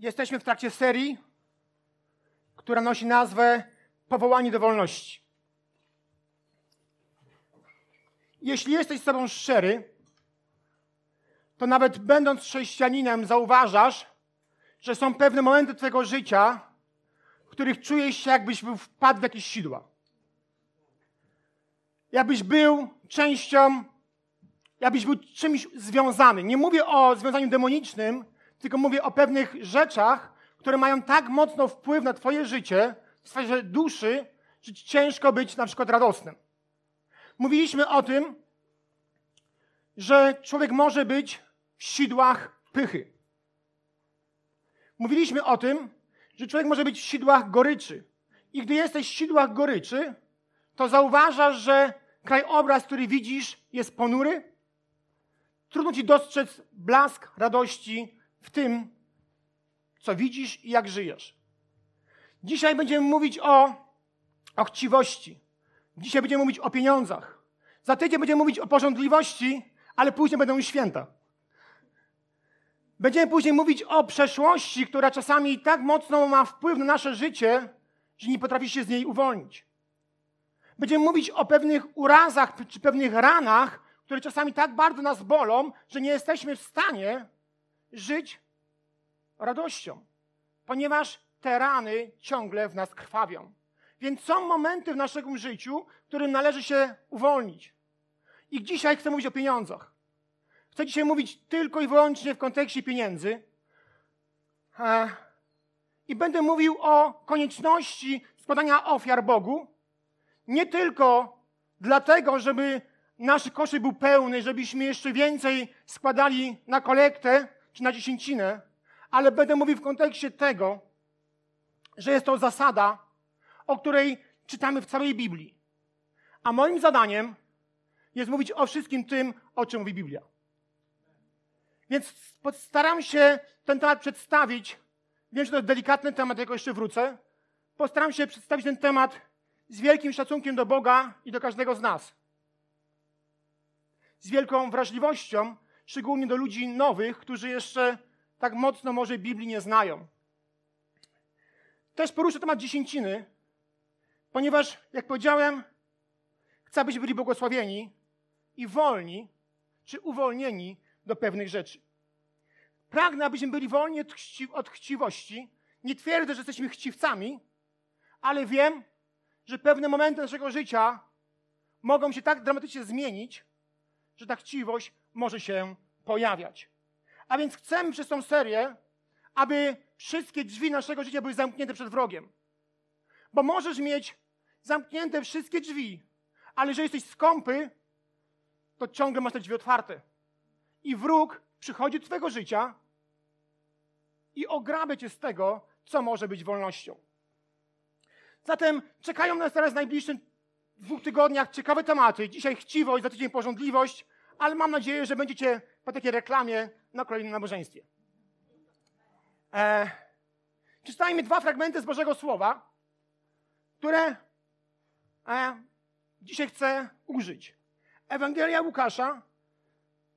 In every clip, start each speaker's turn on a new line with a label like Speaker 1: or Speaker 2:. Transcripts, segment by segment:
Speaker 1: Jesteśmy w trakcie serii, która nosi nazwę Powołanie do wolności. Jeśli jesteś z sobą szczery, to nawet będąc chrześcijaninem zauważasz, że są pewne momenty Twojego życia, w których czujesz się, jakbyś był wpadł w jakieś sidła. Jakbyś był częścią, jakbyś był czymś związany. Nie mówię o związaniu demonicznym, tylko mówię o pewnych rzeczach, które mają tak mocno wpływ na Twoje życie, w sferze duszy, że ciężko być na przykład radosnym. Mówiliśmy o tym, że człowiek może być w sidłach pychy. Mówiliśmy o tym, że człowiek może być w sidłach goryczy. I gdy jesteś w sidłach goryczy, to zauważasz, że krajobraz, który widzisz, jest ponury. Trudno ci dostrzec blask radości w tym, co widzisz i jak żyjesz. Dzisiaj będziemy mówić o, o chciwości. Dzisiaj będziemy mówić o pieniądzach. Za tydzień będziemy mówić o porządliwości, ale później będą święta. Będziemy później mówić o przeszłości, która czasami tak mocno ma wpływ na nasze życie, że nie potrafi się z niej uwolnić. Będziemy mówić o pewnych urazach czy pewnych ranach, które czasami tak bardzo nas bolą, że nie jesteśmy w stanie żyć radością, ponieważ te rany ciągle w nas krwawią. Więc są momenty w naszym życiu, w którym należy się uwolnić. I dzisiaj chcę mówić o pieniądzach. Chcę dzisiaj mówić tylko i wyłącznie w kontekście pieniędzy. E, I będę mówił o konieczności składania ofiar Bogu. Nie tylko dlatego, żeby nasz koszyk był pełny, żebyśmy jeszcze więcej składali na kolektę czy na dziesięcinę, ale będę mówił w kontekście tego, że jest to zasada, o której czytamy w całej Biblii. A moim zadaniem jest mówić o wszystkim tym, o czym mówi Biblia. Więc postaram się ten temat przedstawić. Wiem, że to jest delikatny temat, jako jeszcze wrócę. Postaram się przedstawić ten temat z wielkim szacunkiem do Boga i do każdego z nas. Z wielką wrażliwością, szczególnie do ludzi nowych, którzy jeszcze tak mocno może Biblii nie znają. Też poruszę temat dziesięciny, ponieważ, jak powiedziałem, chcę, byśmy byli błogosławieni i wolni, czy uwolnieni do pewnych rzeczy. Pragnę, abyśmy byli wolni od, chci od chciwości. Nie twierdzę, że jesteśmy chciwcami, ale wiem, że pewne momenty naszego życia mogą się tak dramatycznie zmienić, że ta chciwość może się pojawiać. A więc chcemy przez tą serię, aby wszystkie drzwi naszego życia były zamknięte przed wrogiem. Bo możesz mieć zamknięte wszystkie drzwi, ale jeżeli jesteś skąpy, to ciągle masz te drzwi otwarte. I wróg przychodzi do twojego życia i ograbia cię z tego, co może być wolnością. Zatem czekają nas teraz w najbliższych dwóch tygodniach ciekawe tematy. Dzisiaj chciwość, za tydzień porządliwość, ale mam nadzieję, że będziecie po takiej reklamie na kolejnym nabożeństwie. E, czytajmy dwa fragmenty z Bożego Słowa, które e, dzisiaj chcę użyć. Ewangelia Łukasza.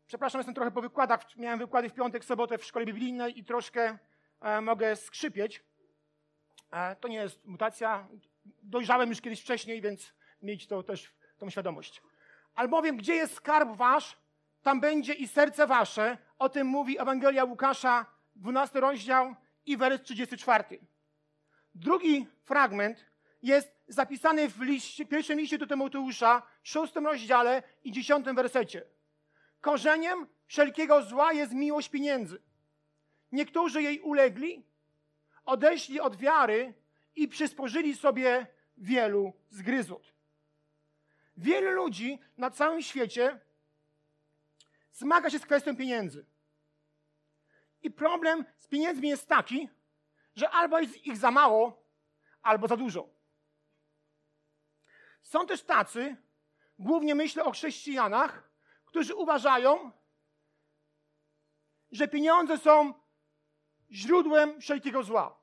Speaker 1: Przepraszam, jestem trochę po wykładach. Miałem wykłady w piątek, sobotę w szkole biblijnej i troszkę e, mogę skrzypieć. E, to nie jest mutacja. Dojrzałem już kiedyś wcześniej, więc mieć to też tą świadomość. Albowiem, gdzie jest skarb wasz, tam będzie i serce wasze. O tym mówi Ewangelia Łukasza, 12 rozdział i wers 34. Drugi fragment jest zapisany w liście, pierwszym liście do Tymoteusza, szóstym rozdziale i dziesiątym wersecie. Korzeniem wszelkiego zła jest miłość pieniędzy. Niektórzy jej ulegli, odeszli od wiary i przysporzyli sobie wielu zgryzot. Wielu ludzi na całym świecie zmaga się z kwestią pieniędzy. I problem z pieniędzmi jest taki, że albo jest ich za mało, albo za dużo. Są też tacy, głównie myślę o chrześcijanach, którzy uważają, że pieniądze są źródłem wszelkiego zła.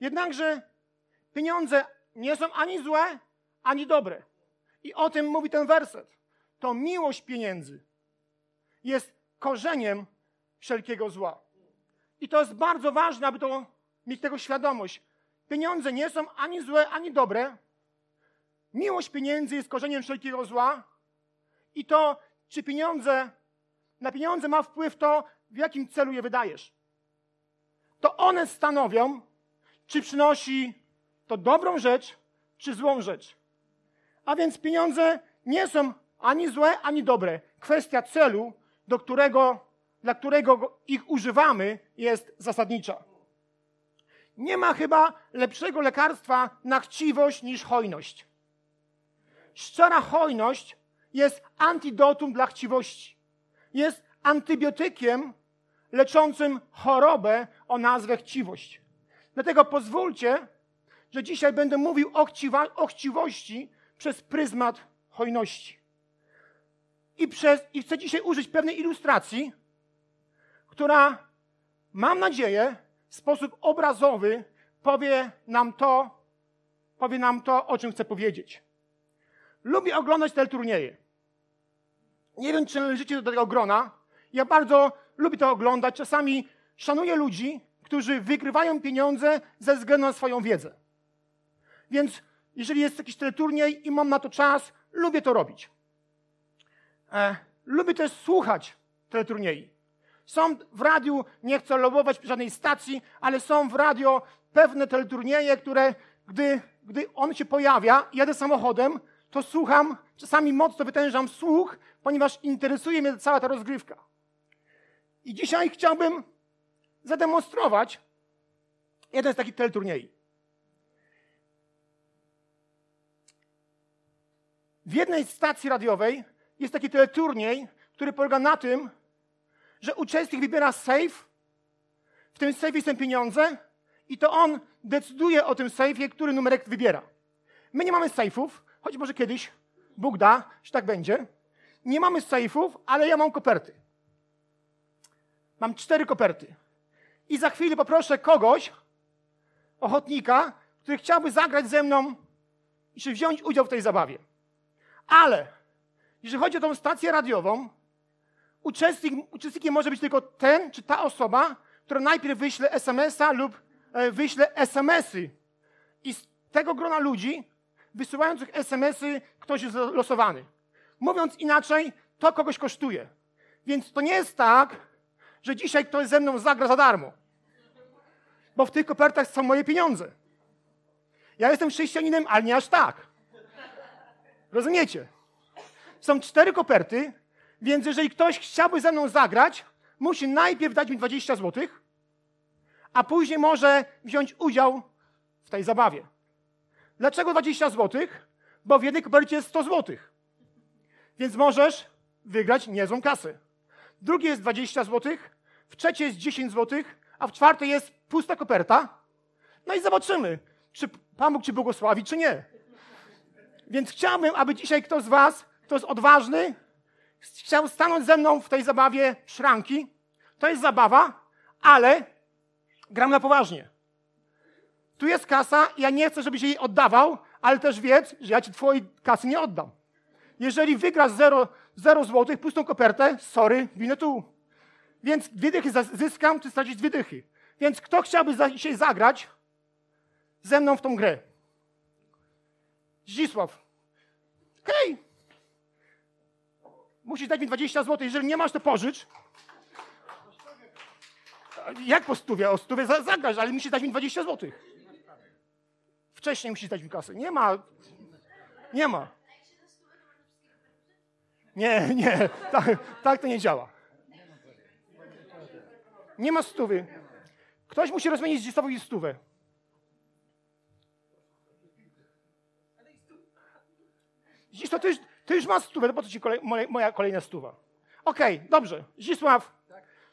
Speaker 1: Jednakże pieniądze nie są ani złe, ani dobre. I o tym mówi ten werset. To miłość pieniędzy jest korzeniem wszelkiego zła. I to jest bardzo ważne, aby to, mieć tego świadomość. Pieniądze nie są ani złe, ani dobre. Miłość pieniędzy jest korzeniem wszelkiego zła. I to, czy pieniądze, na pieniądze ma wpływ to, w jakim celu je wydajesz. To one stanowią, czy przynosi to dobrą rzecz, czy złą rzecz. A więc pieniądze nie są ani złe, ani dobre. Kwestia celu, do którego, dla którego ich używamy, jest zasadnicza. Nie ma chyba lepszego lekarstwa na chciwość niż hojność. Szczera hojność jest antidotum dla chciwości. Jest antybiotykiem leczącym chorobę o nazwę chciwość. Dlatego pozwólcie, że dzisiaj będę mówił o, chciwa, o chciwości przez pryzmat hojności. I, przez, I chcę dzisiaj użyć pewnej ilustracji, która, mam nadzieję, w sposób obrazowy powie nam to, powie nam to, o czym chcę powiedzieć. Lubię oglądać te turnieje. Nie wiem, czy należycie do tego grona. Ja bardzo lubię to oglądać. Czasami szanuję ludzi, którzy wygrywają pieniądze ze względu na swoją wiedzę. Więc jeżeli jest jakiś teleturniej i mam na to czas, lubię to robić. E, lubię też słuchać teleturniej. Są w radiu, nie chcę lobować żadnej stacji, ale są w radio pewne teleturnieje, które gdy, gdy on się pojawia, jadę samochodem, to słucham, czasami mocno wytężam słuch, ponieważ interesuje mnie cała ta rozgrywka. I dzisiaj chciałbym zademonstrować jeden z takich teleturniej. W jednej stacji radiowej jest taki teleturniej, który polega na tym, że uczestnik wybiera safe, w tym safe są pieniądze i to on decyduje o tym safe'ie, który numerek wybiera. My nie mamy safe'ów, choć może kiedyś, Bóg da, że tak będzie. Nie mamy safe'ów, ale ja mam koperty. Mam cztery koperty. I za chwilę poproszę kogoś, ochotnika, który chciałby zagrać ze mną i wziąć udział w tej zabawie. Ale jeżeli chodzi o tą stację radiową, uczestnik, uczestnikiem może być tylko ten czy ta osoba, która najpierw wyśle SMS-a lub e, wyśle SMS-y. I z tego grona ludzi wysyłających SMS-y ktoś jest losowany. Mówiąc inaczej, to kogoś kosztuje. Więc to nie jest tak, że dzisiaj ktoś ze mną zagra za darmo. Bo w tych kopertach są moje pieniądze. Ja jestem chrześcijaninem, ale nie aż tak. Rozumiecie? Są cztery koperty, więc jeżeli ktoś chciałby ze mną zagrać, musi najpierw dać mi 20 zł, a później może wziąć udział w tej zabawie. Dlaczego 20 zł? Bo w jednej kopercie jest 100 zł. Więc możesz wygrać niezłą kasę. Drugie jest 20 zł, w trzeciej jest 10 zł, a w czwartej jest pusta koperta. No i zobaczymy, czy Pan Bóg Ci błogosławi, czy nie. Więc chciałbym, aby dzisiaj ktoś z Was, kto jest odważny, chciał stanąć ze mną w tej zabawie szranki. To jest zabawa, ale gram na poważnie. Tu jest kasa, ja nie chcę, żebyś jej oddawał, ale też wiedz, że ja ci twojej kasy nie oddam. Jeżeli wygrasz 0, 0 złotych, pustą kopertę, sorry, winę tu. Więc dwie dychy zyskam, ty stracisz dwie dychy. Więc kto chciałby dzisiaj zagrać ze mną w tą grę? Zdzisław. Okay. Musisz dać mi 20 zł. Jeżeli nie masz, to pożycz. Jak po stówie? O stówie zagrasz, ale musisz dać mi 20 zł. Wcześniej musisz dać mi kasę. Nie ma. Nie ma. Nie, nie. Tak, tak to nie działa. Nie ma stówy. Ktoś musi rozmienić Zdzisławowi stówę. Zdzisław, ty już, ty już masz stówę, to po co ci kolej, moja kolejna stuwa? Okej, okay, dobrze. Zdzisław,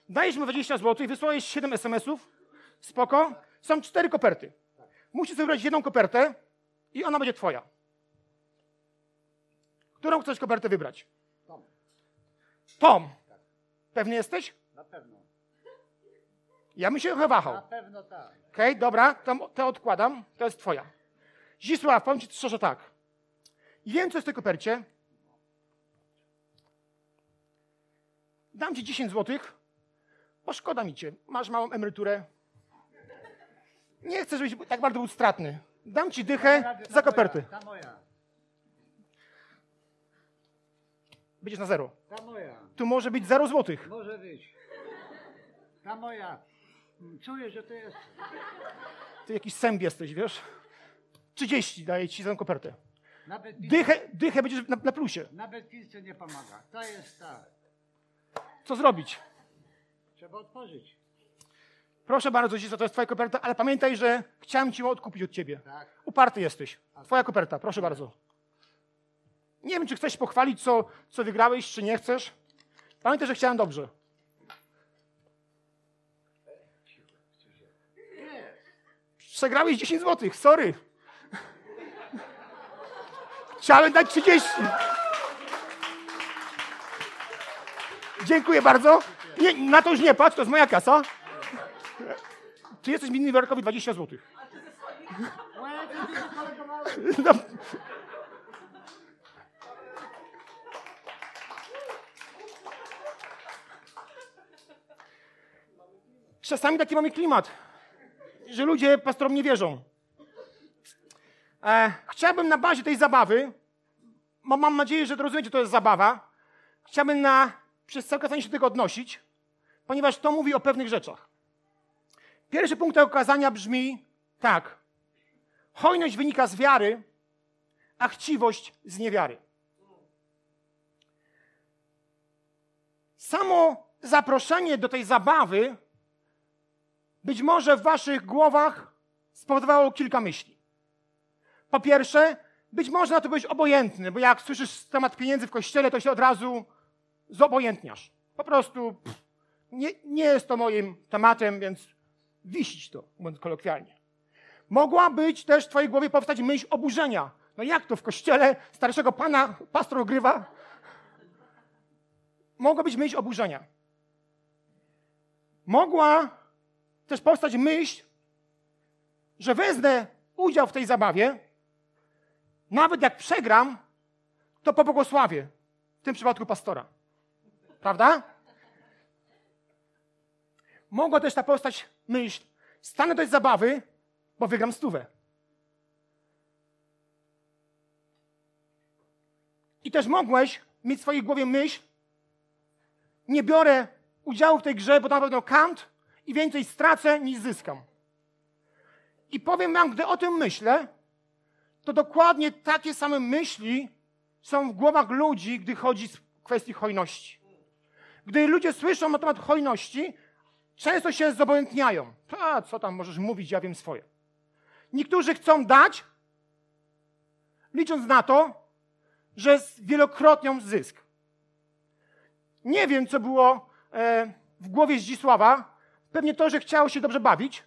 Speaker 1: dajesz mi 20 zł, wysłałeś 7 SMS-ów, spoko. Są cztery koperty. Musisz wybrać jedną kopertę i ona będzie twoja. Którą chcesz kopertę wybrać? Tom. Tom. Pewny jesteś?
Speaker 2: Na pewno.
Speaker 1: Ja bym się trochę wahał.
Speaker 2: Na pewno tak.
Speaker 1: Okej, okay, dobra, to, to odkładam. To jest twoja. Zdzisław, powiem ci szczerze tak. Wiem, co jest w tej kopercie. Dam ci 10 złotych, bo szkoda mi cię, masz małą emeryturę. Nie chcę, żebyś tak bardzo był stratny. Dam ci dychę za koperty.
Speaker 2: Ta moja,
Speaker 1: Będziesz na zero.
Speaker 2: ta moja.
Speaker 1: Tu może być zero złotych.
Speaker 2: Może być. Ta moja. Czuję, że to jest.
Speaker 1: Ty jakiś sęb jesteś, wiesz? 30 daję ci za kopertę. Dychę, dychę będziesz na, na plusie.
Speaker 2: nawet pizza nie pomaga. To jest ta.
Speaker 1: Co zrobić?
Speaker 2: Trzeba otworzyć.
Speaker 1: Proszę bardzo, Cisto, to jest twoja koperta, ale pamiętaj, że chciałem ci ją odkupić od ciebie.
Speaker 2: Tak.
Speaker 1: Uparty jesteś. Twoja koperta, proszę bardzo. Nie wiem, czy chcesz pochwalić, co, co wygrałeś, czy nie chcesz. Pamiętaj, że chciałem dobrze. Przegrałeś 10 zł, sorry. Chciałem dać 30. Dziękuję bardzo. Nie, na to już nie patrz, to jest moja kasa. Ty jesteś winny Workowi 20 zł. No. Czasami taki mamy klimat, że ludzie pastorom nie wierzą. E, chciałbym na bazie tej zabawy, bo mam nadzieję, że rozumiecie, to jest zabawa, chciałbym na, przez cały kazanie się do tego odnosić, ponieważ to mówi o pewnych rzeczach. Pierwszy punkt tego kazania brzmi tak. Hojność wynika z wiary, a chciwość z niewiary. Samo zaproszenie do tej zabawy być może w waszych głowach spowodowało kilka myśli. Po pierwsze, być może na to byłeś obojętny, bo jak słyszysz temat pieniędzy w kościele, to się od razu zobojętniasz. Po prostu pff, nie, nie jest to moim tematem, więc wisić to, mówiąc kolokwialnie. Mogła być też w twojej głowie powstać myśl oburzenia. No jak to w kościele starszego pana pastor ogrywa? Mogła być myśl oburzenia. Mogła też powstać myśl, że wezmę udział w tej zabawie, nawet jak przegram, to pobłogosławię. W tym przypadku pastora. Prawda? Mogła też ta powstać myśl, stanę do tej zabawy, bo wygram stówę. I też mogłeś mieć w swojej głowie myśl, nie biorę udziału w tej grze, bo na pewno kant i więcej stracę niż zyskam. I powiem wam, gdy o tym myślę, to dokładnie takie same myśli są w głowach ludzi, gdy chodzi o kwestii hojności. Gdy ludzie słyszą na temat hojności, często się zobojętniają. A co tam możesz mówić, ja wiem swoje. Niektórzy chcą dać, licząc na to, że wielokrotnią zysk. Nie wiem, co było e, w głowie Zdzisława. Pewnie to, że chciał się dobrze bawić.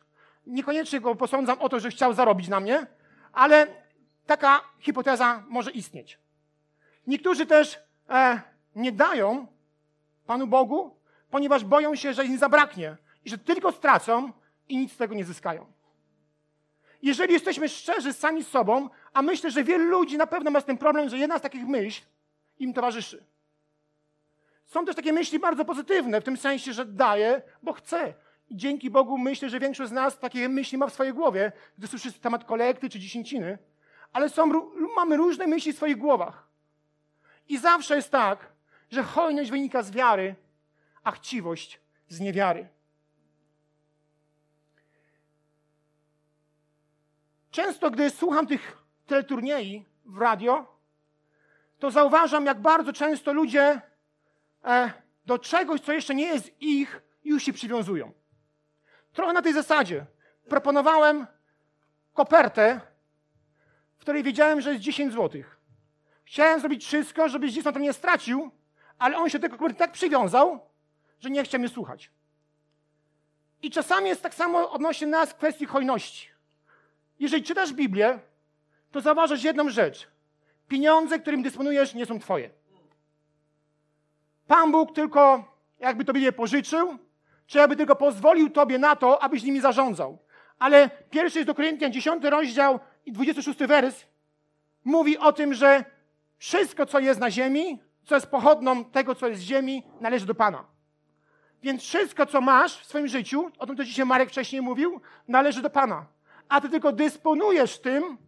Speaker 1: Niekoniecznie go posądzam o to, że chciał zarobić na mnie, ale taka hipoteza może istnieć. Niektórzy też e, nie dają Panu Bogu, ponieważ boją się, że im zabraknie i że tylko stracą i nic z tego nie zyskają. Jeżeli jesteśmy szczerzy sami z sobą, a myślę, że wielu ludzi na pewno ma z tym problem, że jedna z takich myśli im towarzyszy. Są też takie myśli bardzo pozytywne, w tym sensie, że daję, bo chcę. I dzięki Bogu myślę, że większość z nas takie myśli ma w swojej głowie, gdy słyszy temat kolekty czy dziesięciny, ale są, mamy różne myśli w swoich głowach. I zawsze jest tak, że hojność wynika z wiary, a chciwość z niewiary. Często, gdy słucham tych teleturniej w radio, to zauważam, jak bardzo często ludzie e, do czegoś, co jeszcze nie jest ich, już się przywiązują. Trochę na tej zasadzie. Proponowałem kopertę, której wiedziałem, że jest 10 zł. Chciałem zrobić wszystko, żeby gdzieś na to nie stracił, ale on się do tego tak przywiązał, że nie chciał mnie słuchać. I czasami jest tak samo odnośnie nas w kwestii hojności. Jeżeli czytasz Biblię, to zauważysz jedną rzecz. Pieniądze, którym dysponujesz, nie są twoje. Pan Bóg tylko jakby tobie je pożyczył, czy jakby tylko pozwolił tobie na to, abyś nimi zarządzał. Ale pierwszy jest do Koryntian, 10 rozdział i 26 wers mówi o tym, że wszystko, co jest na ziemi, co jest pochodną tego, co jest z ziemi, należy do Pana. Więc wszystko, co masz w swoim życiu, o tym to dzisiaj Marek wcześniej mówił, należy do Pana. A ty tylko dysponujesz tym,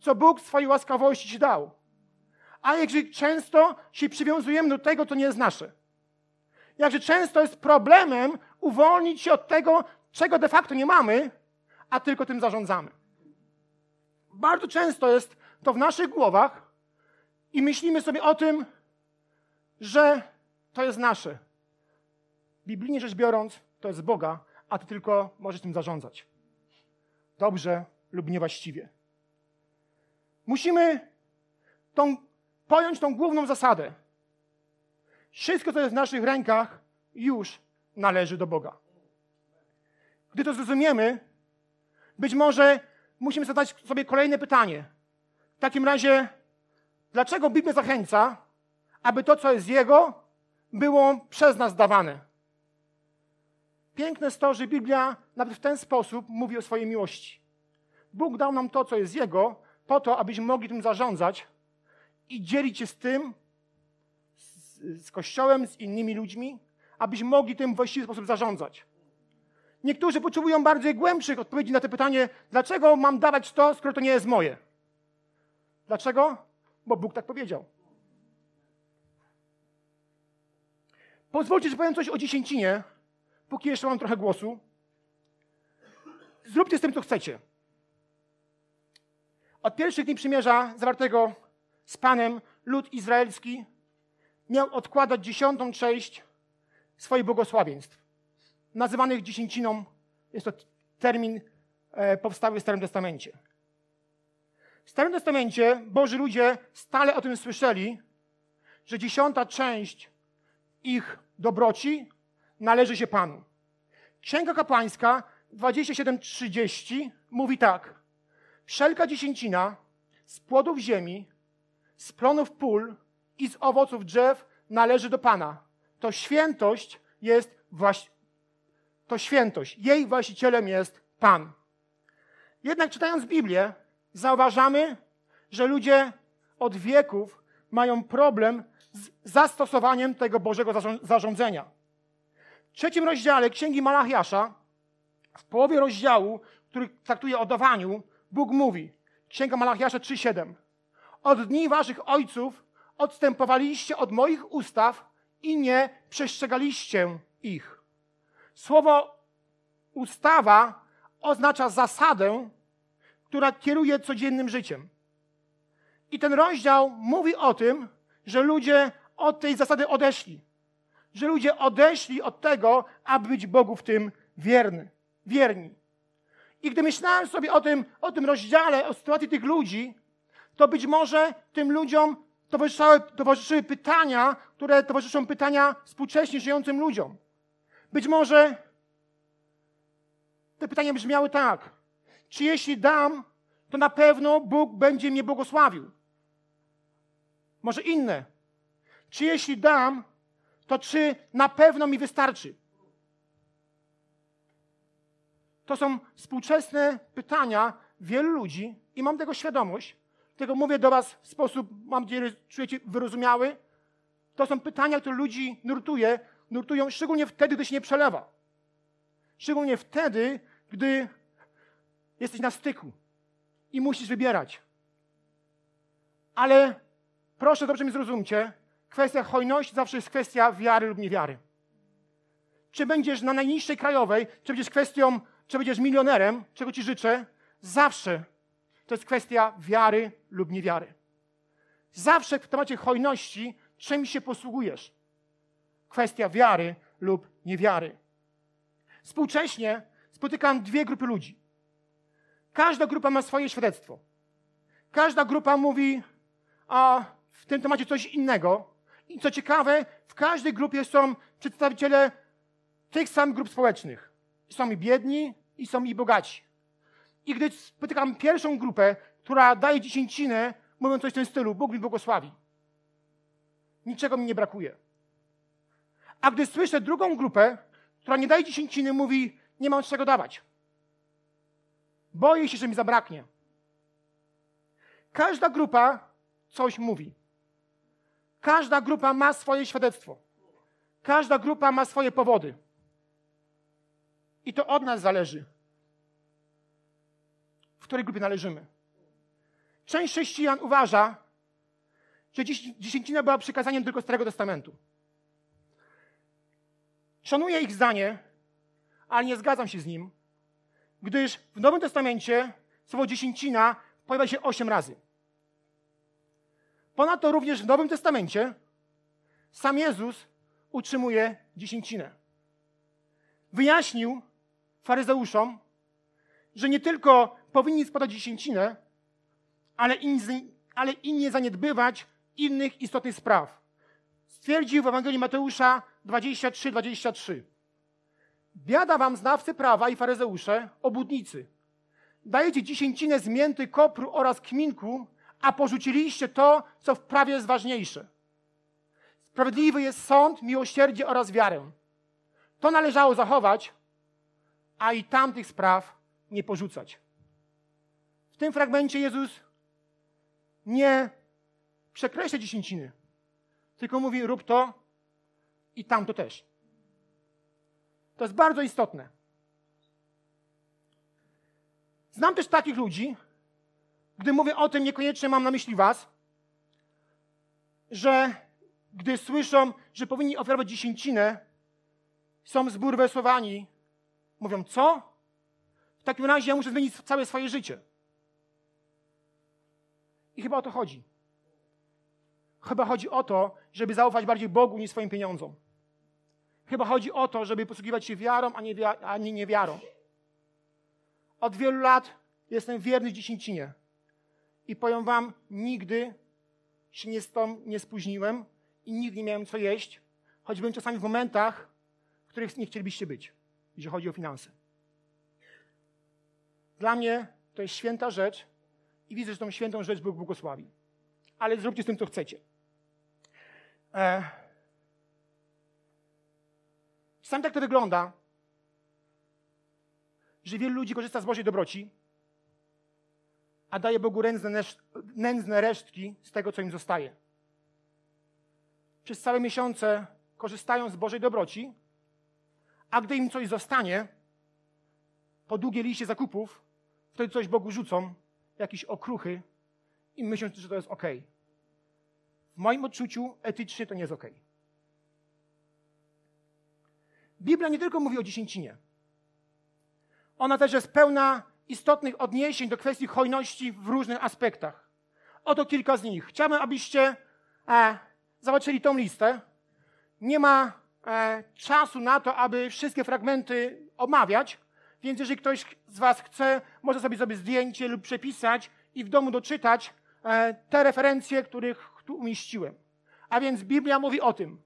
Speaker 1: co Bóg w swojej łaskawości ci dał. A jakże często się przywiązujemy do tego, co nie jest nasze. Jakże często jest problemem uwolnić się od tego, czego de facto nie mamy, a tylko tym zarządzamy. Bardzo często jest to w naszych głowach i myślimy sobie o tym, że to jest nasze. Biblijnie rzecz biorąc, to jest Boga, a ty tylko możesz tym zarządzać. Dobrze lub niewłaściwie. Musimy tą, pojąć tą główną zasadę. Wszystko, co jest w naszych rękach, już należy do Boga. Gdy to zrozumiemy, być może musimy zadać sobie kolejne pytanie. W takim razie, dlaczego Biblia zachęca, aby to, co jest Jego, było przez nas dawane? Piękne jest to, że Biblia nawet w ten sposób mówi o swojej miłości. Bóg dał nam to, co jest Jego, po to, abyśmy mogli tym zarządzać i dzielić się z tym, z, z Kościołem, z innymi ludźmi, abyśmy mogli tym w właściwy sposób zarządzać. Niektórzy potrzebują bardziej głębszych odpowiedzi na to pytanie, dlaczego mam dawać to, skoro to nie jest moje. Dlaczego? Bo Bóg tak powiedział. Pozwólcie, że powiem coś o dziesięcinie, póki jeszcze mam trochę głosu. Zróbcie z tym, co chcecie. Od pierwszych dni przymierza zawartego z Panem lud izraelski miał odkładać dziesiątą część swoich błogosławieństw, nazywanych dziesięciną. Jest to termin e, powstały w Starym Testamencie. W Starym Testamencie Boży ludzie stale o tym słyszeli, że dziesiąta część ich dobroci należy się Panu. Księga kapłańska 27:30 mówi tak. Wszelka dziesięcina z płodów ziemi, z plonów pól i z owoców drzew należy do Pana. To świętość jest właś... to świętość. Jej właścicielem jest Pan. Jednak czytając Biblię, zauważamy, że ludzie od wieków mają problem z zastosowaniem tego Bożego zarządzenia. W trzecim rozdziale Księgi Malachiasza, w połowie rozdziału, który traktuje o dawaniu, Bóg mówi, Księga Malachiasza 3,7 Od dni waszych ojców odstępowaliście od moich ustaw i nie przestrzegaliście ich. Słowo ustawa oznacza zasadę, która kieruje codziennym życiem. I ten rozdział mówi o tym, że ludzie od tej zasady odeszli. Że ludzie odeszli od tego, aby być Bogu w tym wierny, wierni. I gdy myślałem sobie o tym, o tym rozdziale, o sytuacji tych ludzi, to być może tym ludziom towarzyszyły, towarzyszyły pytania, które towarzyszą pytania współcześnie żyjącym ludziom. Być może te pytania brzmiały tak. Czy jeśli dam, to na pewno Bóg będzie mnie błogosławił? Może inne. Czy jeśli dam, to czy na pewno mi wystarczy? To są współczesne pytania wielu ludzi i mam tego świadomość. Tego mówię do Was w sposób, mam nadzieję, czujecie wyrozumiały. To są pytania, które ludzi nurtuje, nurtują szczególnie wtedy, gdy się nie przelewa. Szczególnie wtedy, gdy jesteś na styku i musisz wybierać. Ale proszę dobrze mi zrozumcie, kwestia hojności zawsze jest kwestia wiary lub niewiary. Czy będziesz na najniższej krajowej, czy będziesz kwestią czy będziesz milionerem, czego ci życzę, zawsze to jest kwestia wiary lub niewiary. Zawsze w temacie hojności czym się posługujesz. Kwestia wiary lub niewiary. Współcześnie spotykam dwie grupy ludzi. Każda grupa ma swoje świadectwo. Każda grupa mówi a w tym temacie coś innego. I co ciekawe, w każdej grupie są przedstawiciele tych samych grup społecznych. Są i biedni, i są i bogaci. I gdy spotykam pierwszą grupę, która daje dziesięcinę, mówiąc coś w tym stylu, Bóg mi błogosławi. Niczego mi nie brakuje. A gdy słyszę drugą grupę, która nie daje dziesięciny, mówi, nie mam czego dawać. Boję się, że mi zabraknie. Każda grupa coś mówi. Każda grupa ma swoje świadectwo. Każda grupa ma swoje powody. I to od nas zależy, w której grupie należymy. Część chrześcijan uważa, że dziesięcina była przykazaniem tylko Starego Testamentu. Szanuję ich zdanie, ale nie zgadzam się z nim, gdyż w Nowym Testamencie słowo dziesięcina pojawia się osiem razy. Ponadto również w Nowym Testamencie sam Jezus utrzymuje dziesięcinę. Wyjaśnił faryzeuszom, że nie tylko powinni składać dziesięcinę, ale i, ale i nie zaniedbywać innych istotnych spraw. Stwierdził w Ewangelii Mateusza 23-23. Biada wam znawcy prawa i faryzeusze, obudnicy. Dajecie dziesięcinę z mięty, kopru oraz kminku, a porzuciliście to, co w prawie jest ważniejsze. Sprawiedliwy jest sąd, miłosierdzie oraz wiarę. To należało zachować, a i tamtych spraw nie porzucać. W tym fragmencie Jezus nie przekreśla dziesięciny, tylko mówi: rób to i tamto też. To jest bardzo istotne. Znam też takich ludzi, gdy mówię o tym, niekoniecznie mam na myśli Was, że gdy słyszą, że powinni ofiarować dziesięcinę, są zbulwersowani. Mówią, co? W takim razie ja muszę zmienić całe swoje życie. I chyba o to chodzi. Chyba chodzi o to, żeby zaufać bardziej Bogu niż swoim pieniądzom. Chyba chodzi o to, żeby posługiwać się wiarą, a nie, a nie niewiarą. Od wielu lat jestem wierny dziesięcinie. I powiem wam, nigdy się nie, stąd nie spóźniłem i nigdy nie miałem co jeść, choć byłem czasami w momentach, w których nie chcielibyście być, jeżeli chodzi o finanse. Dla mnie to jest święta rzecz i widzę, że tą świętą rzecz Bóg błogosławi. Ale zróbcie z tym, co chcecie. E... Sam tak to wygląda, że wielu ludzi korzysta z Bożej dobroci, a daje Bogu nędzne, resztki z tego, co im zostaje. Przez całe miesiące korzystają z Bożej dobroci, a gdy im coś zostanie, po długiej liście zakupów, wtedy coś Bogu rzucą, jakieś okruchy i myślą, że to jest ok. W moim odczuciu etycznie to nie jest ok. Biblia nie tylko mówi o dziesięcinie. Ona też jest pełna istotnych odniesień do kwestii hojności w różnych aspektach. Oto kilka z nich. Chciałbym, abyście e, zobaczyli tą listę. Nie ma e, czasu na to, aby wszystkie fragmenty omawiać, więc jeżeli ktoś z Was chce, może sobie zrobić zdjęcie lub przepisać i w domu doczytać e, te referencje, których tu umieściłem. A więc Biblia mówi o tym.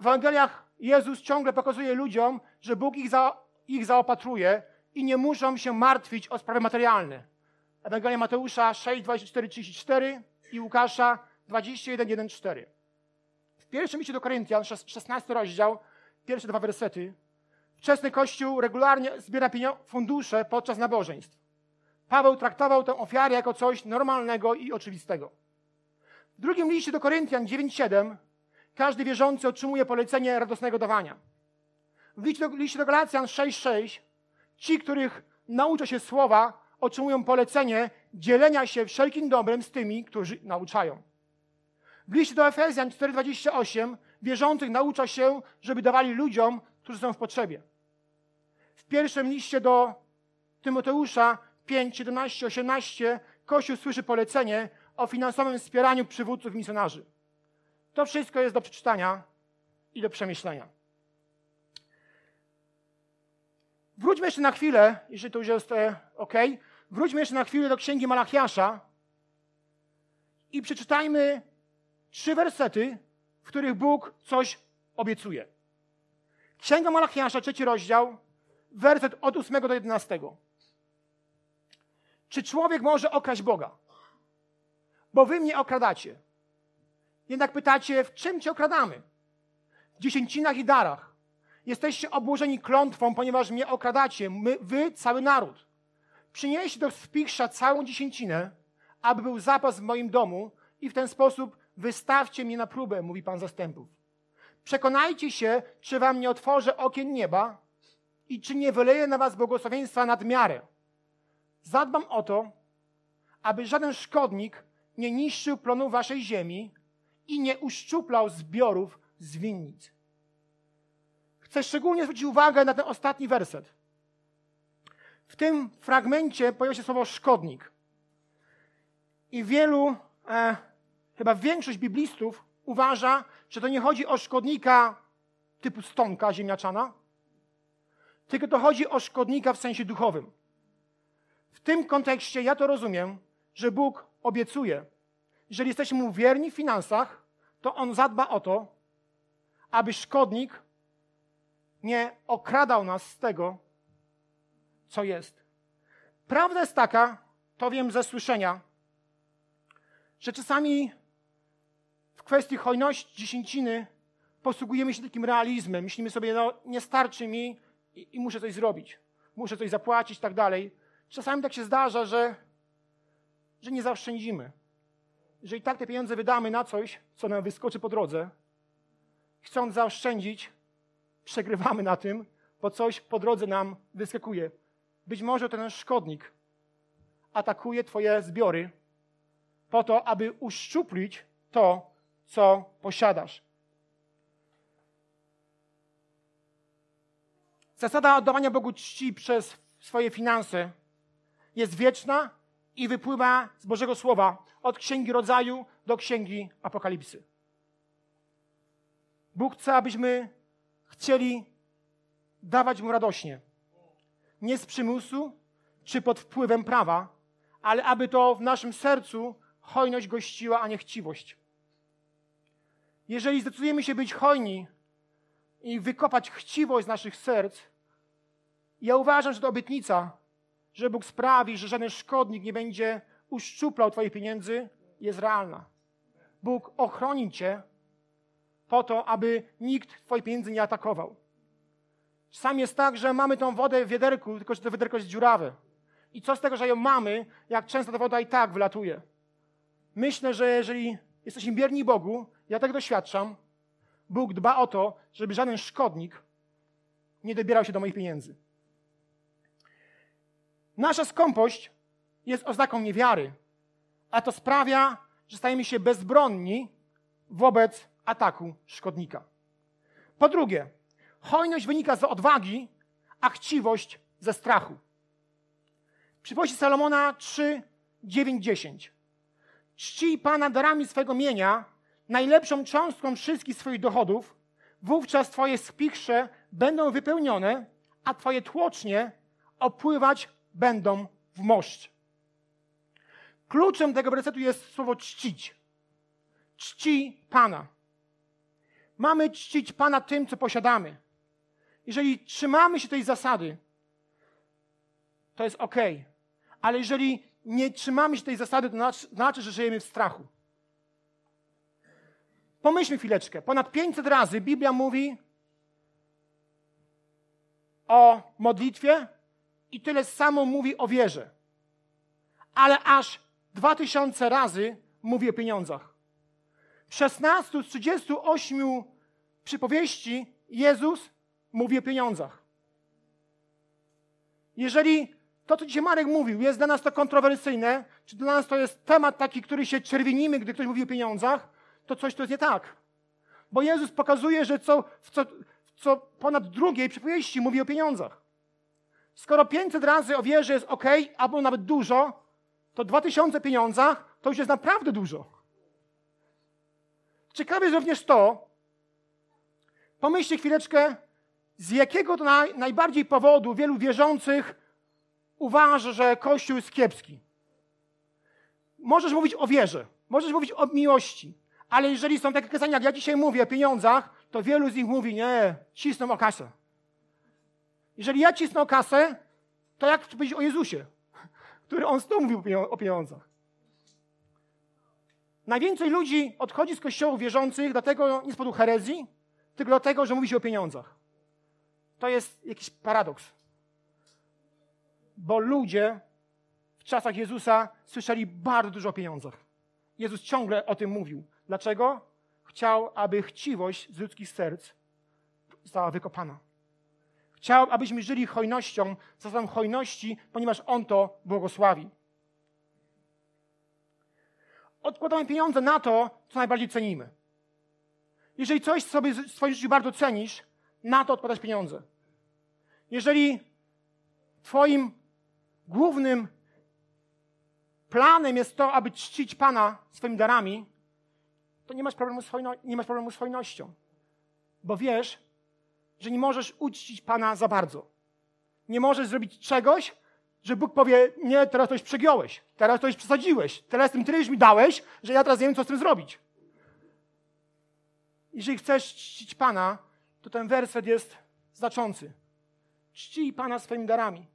Speaker 1: W Ewangeliach Jezus ciągle pokazuje ludziom, że Bóg ich, za, ich zaopatruje i nie muszą się martwić o sprawy materialne. Ewangelia Mateusza 6, 24, 34 i Łukasza 21, 1, 4. W pierwszym liście do Koryntian, 16 rozdział, pierwsze dwa wersety, wczesny Kościół regularnie zbiera fundusze podczas nabożeństw. Paweł traktował tę ofiarę jako coś normalnego i oczywistego. W drugim liście do Koryntian 9:7 każdy wierzący otrzymuje polecenie radosnego dawania. W liście do, liście do Galacjan 6:6 ci, których naucza się słowa, otrzymują polecenie dzielenia się wszelkim dobrem z tymi, którzy nauczają. W liście do Efezjan 4:28 wierzących naucza się, żeby dawali ludziom, którzy są w potrzebie. W pierwszym liście do Tymoteusza 5, 17, 18 Kościół słyszy polecenie o finansowym wspieraniu przywódców misjonarzy. To wszystko jest do przeczytania i do przemyślenia. Wróćmy jeszcze na chwilę, jeżeli to już jest e, ok, wróćmy jeszcze na chwilę do księgi Malachiasza i przeczytajmy trzy wersety, w których Bóg coś obiecuje. Księga Malachiasza, trzeci rozdział, werset od 8 do 11. Czy człowiek może okraść Boga? Bo wy mnie okradacie. Jednak pytacie, w czym cię okradamy? W dziesięcinach i darach. Jesteście obłożeni klątwą, ponieważ mnie okradacie, my, wy, cały naród. Przynieście do spichrza całą dziesięcinę, aby był zapas w moim domu i w ten sposób wystawcie mnie na próbę, mówi Pan zastępów. przekonajcie się, czy wam nie otworzę okien nieba i czy nie wyleję na was błogosławieństwa nad miarę. Zadbam o to, aby żaden szkodnik nie niszczył plonu waszej ziemi i nie uszczuplał zbiorów z winnic. Chcę szczególnie zwrócić uwagę na ten ostatni werset. W tym fragmencie pojawia się słowo szkodnik. I wielu, e, chyba większość biblistów uważa, że to nie chodzi o szkodnika typu stonka ziemniaczana, tylko to chodzi o szkodnika w sensie duchowym. W tym kontekście ja to rozumiem, że Bóg obiecuje, jeżeli jesteśmy mu wierni w finansach, to On zadba o to, aby szkodnik nie okradał nas z tego, co jest. Prawda jest taka, to wiem ze słyszenia, że czasami w kwestii hojności, dziesięciny posługujemy się takim realizmem. Myślimy sobie, no nie starczy mi i, i muszę coś zrobić. Muszę coś zapłacić i tak dalej. Czasami tak się zdarza, że, że nie. Że i tak te pieniądze wydamy na coś, co nam wyskoczy po drodze. Chcąc zaoszczędzić, przegrywamy na tym, bo coś po drodze nam wyskakuje. Być może ten szkodnik atakuje Twoje zbiory po to, aby uszczuplić to, co posiadasz. Zasada oddawania Bogu czci przez swoje finanse jest wieczna i wypływa z Bożego Słowa od Księgi Rodzaju do Księgi Apokalipsy. Bóg chce, abyśmy chcieli dawać Mu radośnie. Nie z przymusu czy pod wpływem prawa, ale aby to w naszym sercu hojność gościła, a nie chciwość. Jeżeli zdecydujemy się być hojni i wykopać chciwość z naszych serc, ja uważam, że to obietnica, że Bóg sprawi, że żaden szkodnik nie będzie uszczuplał Twoich pieniędzy, jest realna. Bóg ochroni Cię po to, aby nikt Twoich pieniędzy nie atakował. Czasami jest tak, że mamy tą wodę w wiaderku, tylko że to wiaderko jest dziurawe. I co z tego, że ją mamy, jak często ta woda i tak wylatuje? Myślę, że jeżeli jesteśmy bierni Bogu, ja tak doświadczam, Bóg dba o to, żeby żaden szkodnik nie dobierał się do moich pieniędzy. Nasza skąpość jest oznaką niewiary, a to sprawia, że stajemy się bezbronni wobec ataku szkodnika. Po drugie, hojność wynika z odwagi, a chciwość ze strachu. Przypowieści Salomona 3, 9, 10. Czcij Pana darami swego mienia, najlepszą cząstką wszystkich swoich dochodów, wówczas Twoje spichrze będą wypełnione, a Twoje tłocznie opływać będą w moszcz. Kluczem tego wersetu jest słowo czcić. Czci Pana. Mamy czcić Pana tym, co posiadamy. Jeżeli trzymamy się tej zasady, to jest ok. Ale jeżeli nie trzymamy się tej zasady, to znaczy, że żyjemy w strachu. Pomyślmy chwileczkę. Ponad 500 razy Biblia mówi o modlitwie i tyle samo mówi o wierze. Ale aż 2000 razy mówi o pieniądzach. W 16 z 38 przypowieści Jezus mówi o pieniądzach. Jeżeli to, co dzisiaj Marek mówił, jest dla nas to kontrowersyjne, czy dla nas to jest temat taki, który się czerwienimy, gdy ktoś mówi o pieniądzach, to coś tu jest nie tak. Bo Jezus pokazuje, że co, co, co ponad drugiej przypowieści mówi o pieniądzach. Skoro 500 razy o wierze jest ok, albo nawet dużo, to 2000 pieniądzach to już jest naprawdę dużo. Ciekawe jest również to, pomyślcie chwileczkę, z jakiego to naj, najbardziej powodu wielu wierzących uważa, że Kościół jest kiepski. Możesz mówić o wierze, możesz mówić o miłości, ale jeżeli są takie kazania, jak ja dzisiaj mówię o pieniądzach, to wielu z nich mówi, nie, cisną o kasę. Jeżeli ja cisnę kasę, to jak powiedzieć o Jezusie, który on stąd mówił o pieniądzach. Najwięcej ludzi odchodzi z kościołów wierzących dlatego nie z powodu herezji, tylko dlatego, że mówi się o pieniądzach. To jest jakiś paradoks. Bo ludzie w czasach Jezusa słyszeli bardzo dużo o pieniądzach. Jezus ciągle o tym mówił. Dlaczego? chciał, aby chciwość z ludzkich serc została wykopana. Chciał, abyśmy żyli hojnością, zasadą hojności, ponieważ On to błogosławi. Odkładamy pieniądze na to, co najbardziej cenimy. Jeżeli coś sobie w swoim życiu bardzo cenisz, na to odkładasz pieniądze. Jeżeli Twoim głównym planem jest to, aby czcić Pana swoimi darami, to nie masz problemu z, hojno, nie masz problemu z hojnością. Bo wiesz, że nie możesz uczcić Pana za bardzo. Nie możesz zrobić czegoś, że Bóg powie, nie, teraz już przegiąłeś, teraz już przesadziłeś, teraz tym tyle już mi dałeś, że ja teraz nie wiem, co z tym zrobić. Jeżeli chcesz czcić Pana, to ten werset jest znaczący. Czcij Pana swoimi darami.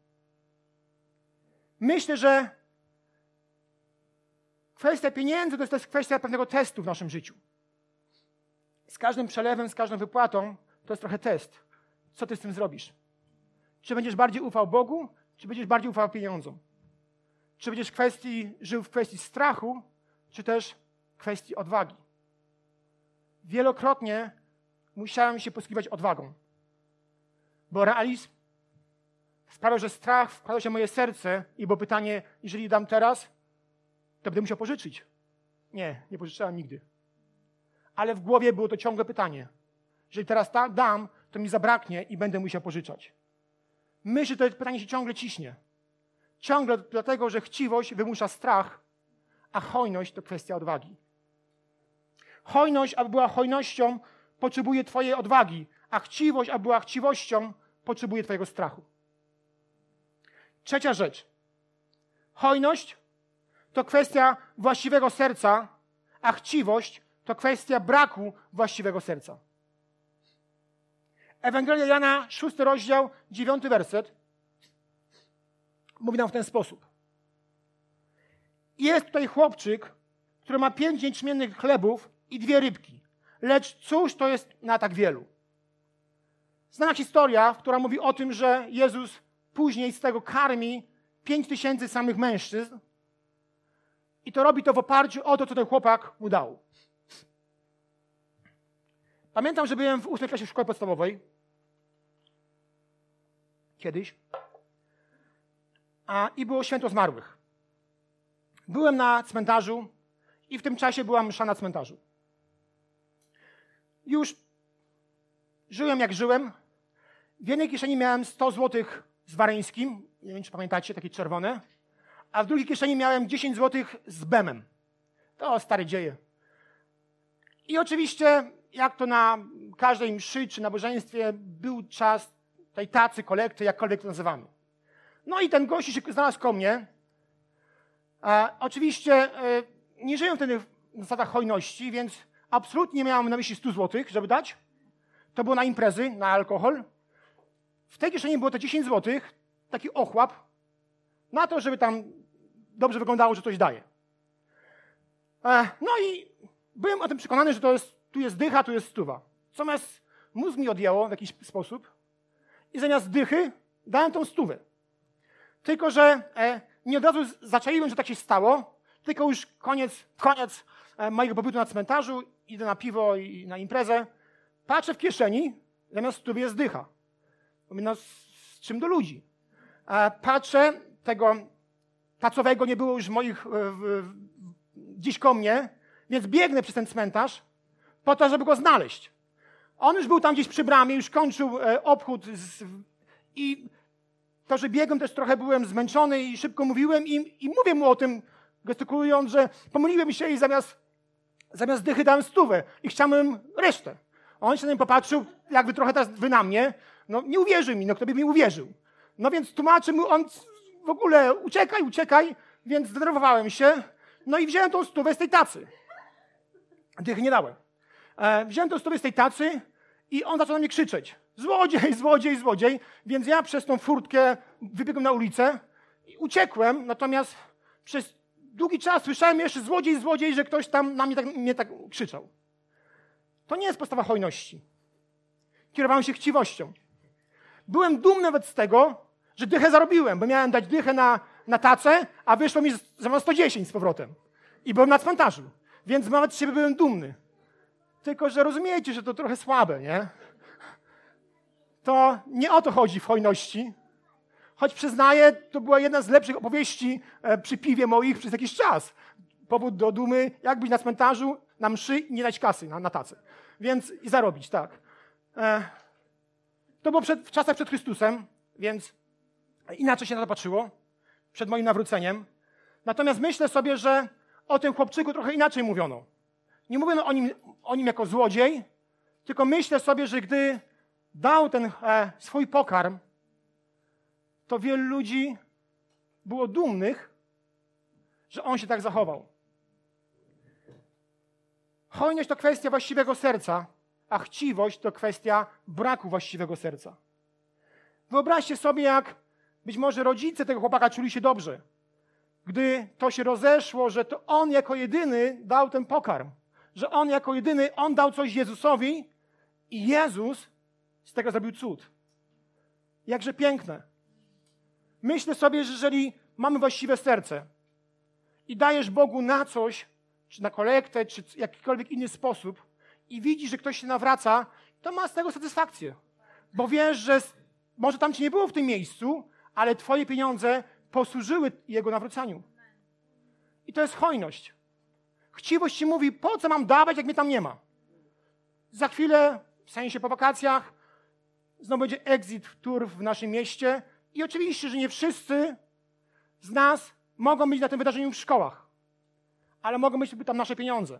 Speaker 1: Myślę, że kwestia pieniędzy to jest kwestia pewnego testu w naszym życiu. Z każdym przelewem, z każdą wypłatą to jest trochę test. Co ty z tym zrobisz? Czy będziesz bardziej ufał Bogu, czy będziesz bardziej ufał pieniądzom? Czy będziesz kwestii, żył w kwestii strachu, czy też kwestii odwagi? Wielokrotnie musiałem się posługiwać odwagą, bo realizm sprawiał, że strach wkładał się w moje serce i było pytanie, jeżeli dam teraz, to będę musiał pożyczyć. Nie, nie pożyczałem nigdy. Ale w głowie było to ciągłe pytanie. Jeżeli teraz ta, dam, to mi zabraknie i będę musiał pożyczać. Myślę, że to pytanie się ciągle ciśnie. Ciągle dlatego, że chciwość wymusza strach, a hojność to kwestia odwagi. Hojność, aby była hojnością, potrzebuje Twojej odwagi, a chciwość, aby była chciwością, potrzebuje Twojego strachu. Trzecia rzecz. Hojność to kwestia właściwego serca, a chciwość to kwestia braku właściwego serca. Ewangelia Jana, szósty rozdział, dziewiąty werset, mówi nam w ten sposób. Jest tutaj chłopczyk, który ma pięć jęczmiennych chlebów i dwie rybki. Lecz cóż to jest na tak wielu? Znana historia, która mówi o tym, że Jezus później z tego karmi pięć tysięcy samych mężczyzn i to robi to w oparciu o to, co ten chłopak mu dał. Pamiętam, że byłem w ósmej klasie w szkole podstawowej kiedyś. A, I było święto zmarłych. Byłem na cmentarzu i w tym czasie była msza na cmentarzu. Już żyłem jak żyłem. W jednej kieszeni miałem 100 złotych z Wareńskim, nie wiem czy pamiętacie, takie czerwone, a w drugiej kieszeni miałem 10 złotych z Bemem. To stare dzieje. I oczywiście, jak to na każdej mszy czy nabożeństwie, był czas tej tacy, kolekty, jakkolwiek to nazywamy. No i ten gość się znalazł ko mnie. A, oczywiście e, nie żyję wtedy w zasadach hojności, więc absolutnie nie miałem na myśli 100 zł, żeby dać. To było na imprezy, na alkohol. W tej kieszeni było to 10 zł, taki ochłap, na to, żeby tam dobrze wyglądało, że coś daje. E, no i byłem o tym przekonany, że to jest, tu jest dycha, tu jest stuwa. Natomiast mózg mi odjęło w jakiś sposób i zamiast dychy dałem tą stówę. Tylko, że e, nie od razu zaczaiłem, że tak się stało, tylko już koniec, koniec e, mojego pobytu na cmentarzu, idę na piwo i na imprezę, patrzę w kieszeni, zamiast stówy jest dycha. Mówię, no z czym do ludzi? E, patrzę, tego tacowego nie było już moich, dziś ko mnie, więc biegnę przez ten cmentarz po to, żeby go znaleźć. On już był tam gdzieś przy bramie, już kończył e, obchód z, i to, że biegłem też trochę byłem zmęczony i szybko mówiłem i, i mówię mu o tym, gestykulując, że pomyliłem się i zamiast, zamiast dychy dałem stówę i chciałem resztę. On się na mnie popatrzył, jakby trochę teraz wy na mnie, no nie uwierzył mi, no kto by mi uwierzył. No więc tłumaczy mu on w ogóle uciekaj, uciekaj, więc zdenerwowałem się, no i wziąłem tą stówę z tej tacy. Dychy nie dałem. E, wziąłem to stówę z tej tacy i on zaczął na mnie krzyczeć. Złodziej, złodziej, złodziej. Więc ja przez tą furtkę wybiegłem na ulicę i uciekłem, natomiast przez długi czas słyszałem jeszcze złodziej, złodziej, że ktoś tam na mnie tak, mnie tak krzyczał. To nie jest postawa hojności. Kierowałem się chciwością. Byłem dumny nawet z tego, że dychę zarobiłem, bo miałem dać dychę na, na tacę, a wyszło mi zamiast 110 z powrotem. I byłem na cmentarzu. Więc nawet z siebie byłem dumny. Tylko, że rozumiecie, że to trochę słabe, nie? To nie o to chodzi w hojności. Choć przyznaję, to była jedna z lepszych opowieści e, przy piwie moich przez jakiś czas. Powód do dumy, jak być na cmentarzu, na mszy i nie dać kasy na, na. Więc i zarobić, tak. E, to było przed, w czasach przed Chrystusem, więc inaczej się na to patrzyło, przed moim nawróceniem. Natomiast myślę sobie, że o tym chłopczyku trochę inaczej mówiono. Nie mówiono o nim, o nim jako złodziej, tylko myślę sobie, że gdy dał ten e, swój pokarm, to wielu ludzi było dumnych, że on się tak zachował. Hojność to kwestia właściwego serca, a chciwość to kwestia braku właściwego serca. Wyobraźcie sobie, jak być może rodzice tego chłopaka czuli się dobrze, gdy to się rozeszło, że to on jako jedyny dał ten pokarm, że on jako jedyny, on dał coś Jezusowi i Jezus z tego zrobił cud. Jakże piękne. Myślę sobie, że jeżeli mamy właściwe serce i dajesz Bogu na coś, czy na kolektę, czy jakikolwiek inny sposób i widzisz, że ktoś się nawraca, to ma z tego satysfakcję. Bo wiesz, że może tam ci nie było w tym miejscu, ale twoje pieniądze posłużyły jego nawróceniu. I to jest hojność. Chciwość ci mówi, po co mam dawać, jak mnie tam nie ma. Za chwilę, w sensie po wakacjach, znowu będzie exit tour w naszym mieście i oczywiście, że nie wszyscy z nas mogą być na tym wydarzeniu w szkołach, ale mogą być tam nasze pieniądze.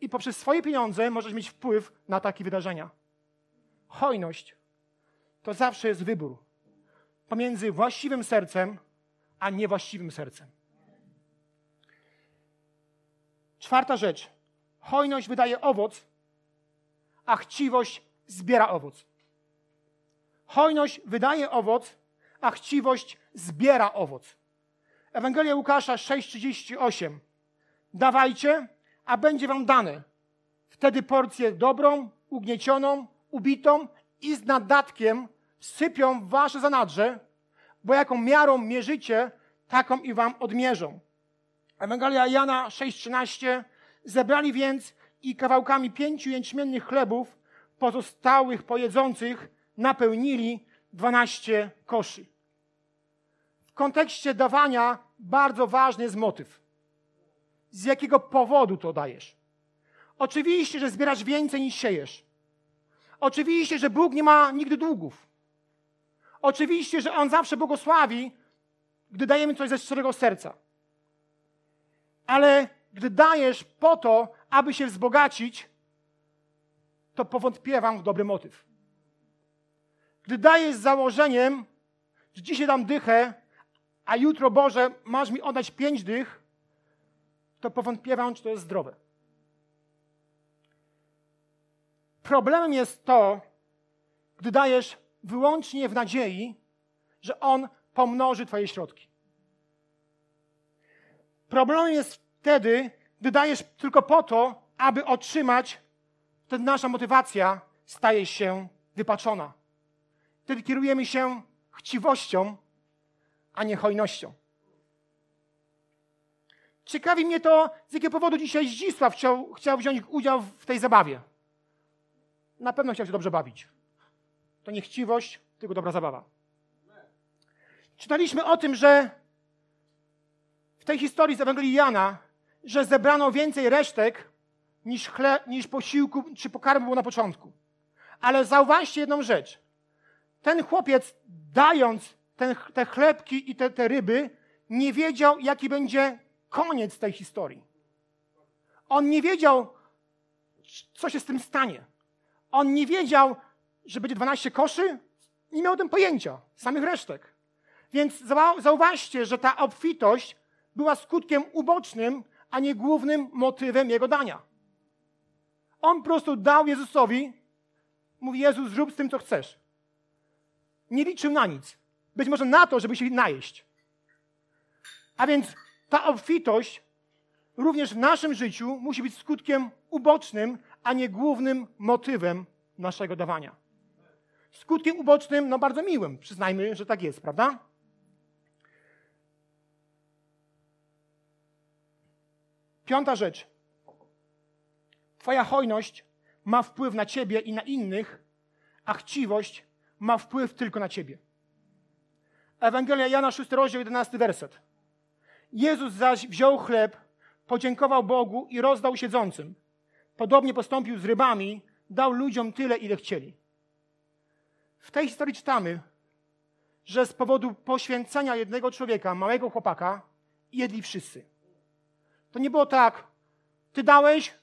Speaker 1: I poprzez swoje pieniądze możesz mieć wpływ na takie wydarzenia. Hojność to zawsze jest wybór pomiędzy właściwym sercem a niewłaściwym sercem. Czwarta rzecz. Hojność wydaje owoc, a chciwość zbiera owoc. Hojność wydaje owoc, a chciwość zbiera owoc. Ewangelia Łukasza 6:38. Dawajcie, a będzie wam dane. Wtedy porcję dobrą, ugniecioną, ubitą i z nadatkiem sypią wasze zanadrze, bo jaką miarą mierzycie, taką i wam odmierzą. Ewangelia Jana 6:13. Zebrali więc i kawałkami pięciu jęczmiennych chlebów pozostałych pojedzących napełnili dwanaście koszy. W kontekście dawania bardzo ważny jest motyw. Z jakiego powodu to dajesz? Oczywiście, że zbierasz więcej niż siejesz. Oczywiście, że Bóg nie ma nigdy długów. Oczywiście, że On zawsze błogosławi, gdy dajemy coś ze szczerego serca. Ale gdy dajesz po to, aby się wzbogacić, to powątpiewam w dobry motyw. Gdy dajesz z założeniem, że dzisiaj dam dychę, a jutro, Boże, masz mi oddać pięć dych, to powątpiewam, czy to jest zdrowe. Problemem jest to, gdy dajesz wyłącznie w nadziei, że On pomnoży Twoje środki. Problemem jest wtedy, gdy dajesz tylko po to, aby otrzymać, wtedy nasza motywacja staje się wypaczona. Wtedy kierujemy się chciwością, a nie hojnością. Ciekawi mnie to, z jakiego powodu dzisiaj Zdzisław chciał, chciał wziąć udział w tej zabawie. Na pewno chciał się dobrze bawić. To nie chciwość, tylko dobra zabawa. Czytaliśmy o tym, że w tej historii z Ewangelii Jana, że zebrano więcej resztek niż, chle, niż posiłku czy pokarmu na początku. Ale zauważcie jedną rzecz. Ten chłopiec, dając ten, te chlebki i te, te ryby, nie wiedział, jaki będzie koniec tej historii. On nie wiedział, co się z tym stanie. On nie wiedział, że będzie 12 koszy. Nie miał o tym pojęcia, samych resztek. Więc zauważcie, że ta obfitość była skutkiem ubocznym, a nie głównym motywem jego dania. On po prostu dał Jezusowi, mówi Jezus, zrób z tym, co chcesz. Nie liczył na nic. Być może na to, żeby się najeść. A więc ta obfitość również w naszym życiu musi być skutkiem ubocznym, a nie głównym motywem naszego dawania. Skutkiem ubocznym, no bardzo miłym, przyznajmy, że tak jest, prawda? Piąta rzecz. Twoja hojność ma wpływ na ciebie i na innych, a chciwość ma wpływ tylko na ciebie. Ewangelia Jana, 6 rozdział, 11 werset. Jezus zaś wziął chleb, podziękował Bogu i rozdał siedzącym. Podobnie postąpił z rybami, dał ludziom tyle, ile chcieli. W tej historii czytamy, że z powodu poświęcenia jednego człowieka, małego chłopaka, jedli wszyscy. To nie było tak, ty dałeś,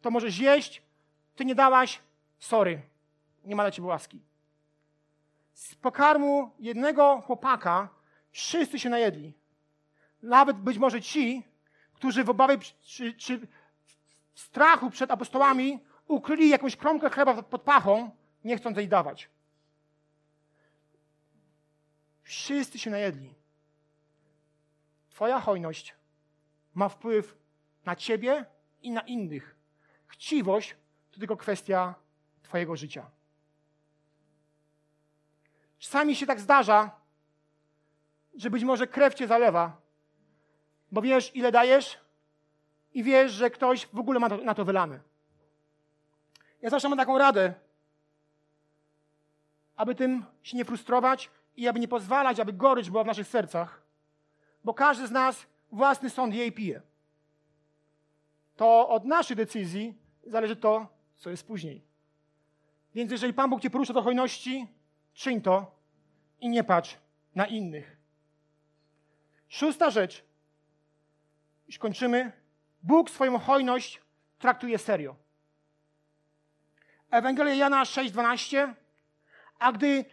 Speaker 1: to możesz jeść, ty nie dałaś, sorry, nie ma dla ciebie łaski. Z pokarmu jednego chłopaka wszyscy się najedli. Nawet być może ci, którzy w obawie czy, czy w strachu przed apostołami ukryli jakąś kromkę chleba pod pachą, nie chcąc jej dawać. Wszyscy się najedli. Twoja hojność ma wpływ na ciebie i na innych. Chciwość to tylko kwestia Twojego życia. Czasami się tak zdarza, że być może krew cię zalewa, bo wiesz, ile dajesz i wiesz, że ktoś w ogóle ma na to wylane. Ja zawsze mam taką radę, aby tym się nie frustrować i aby nie pozwalać, aby gorycz była w naszych sercach, bo każdy z nas własny sąd jej pije. To od naszej decyzji zależy to, co jest później. Więc jeżeli Pan Bóg cię porusza do hojności, czyń to i nie patrz na innych. Szósta rzecz, już kończymy. Bóg swoją hojność traktuje serio. Ewangelia Jana 6,12 A gdy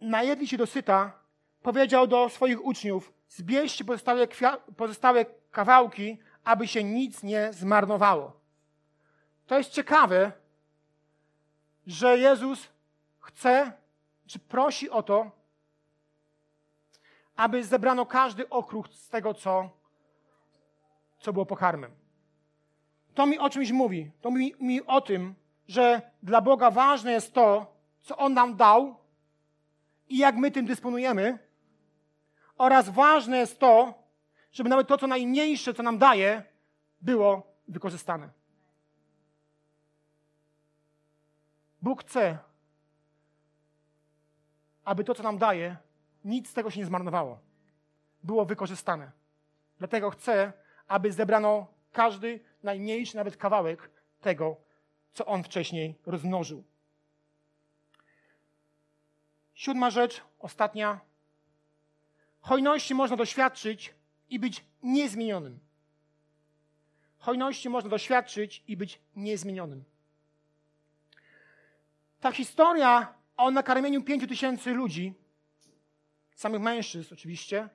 Speaker 1: najedli się dosyta, powiedział do swoich uczniów, zbierzcie pozostałe, pozostałe kawałki, aby się nic nie zmarnowało. To jest ciekawe, że Jezus chce, czy prosi o to, aby zebrano każdy okruch z tego, co, co było pokarmem. To mi o czymś mówi. To mi, mi o tym, że dla Boga ważne jest to, co On nam dał i jak my tym dysponujemy, oraz ważne jest to, żeby nawet to, co najmniejsze, co nam daje, było wykorzystane. Bóg chce, aby to, co nam daje, nic z tego się nie zmarnowało. Było wykorzystane. Dlatego chce, aby zebrano każdy najmniejszy nawet kawałek tego, co on wcześniej rozmnożył. Siódma rzecz, ostatnia. Hojności można doświadczyć i być niezmienionym. Hojności można doświadczyć i być niezmienionym. Ta historia o nakarmieniu pięciu tysięcy ludzi, samych mężczyzn oczywiście,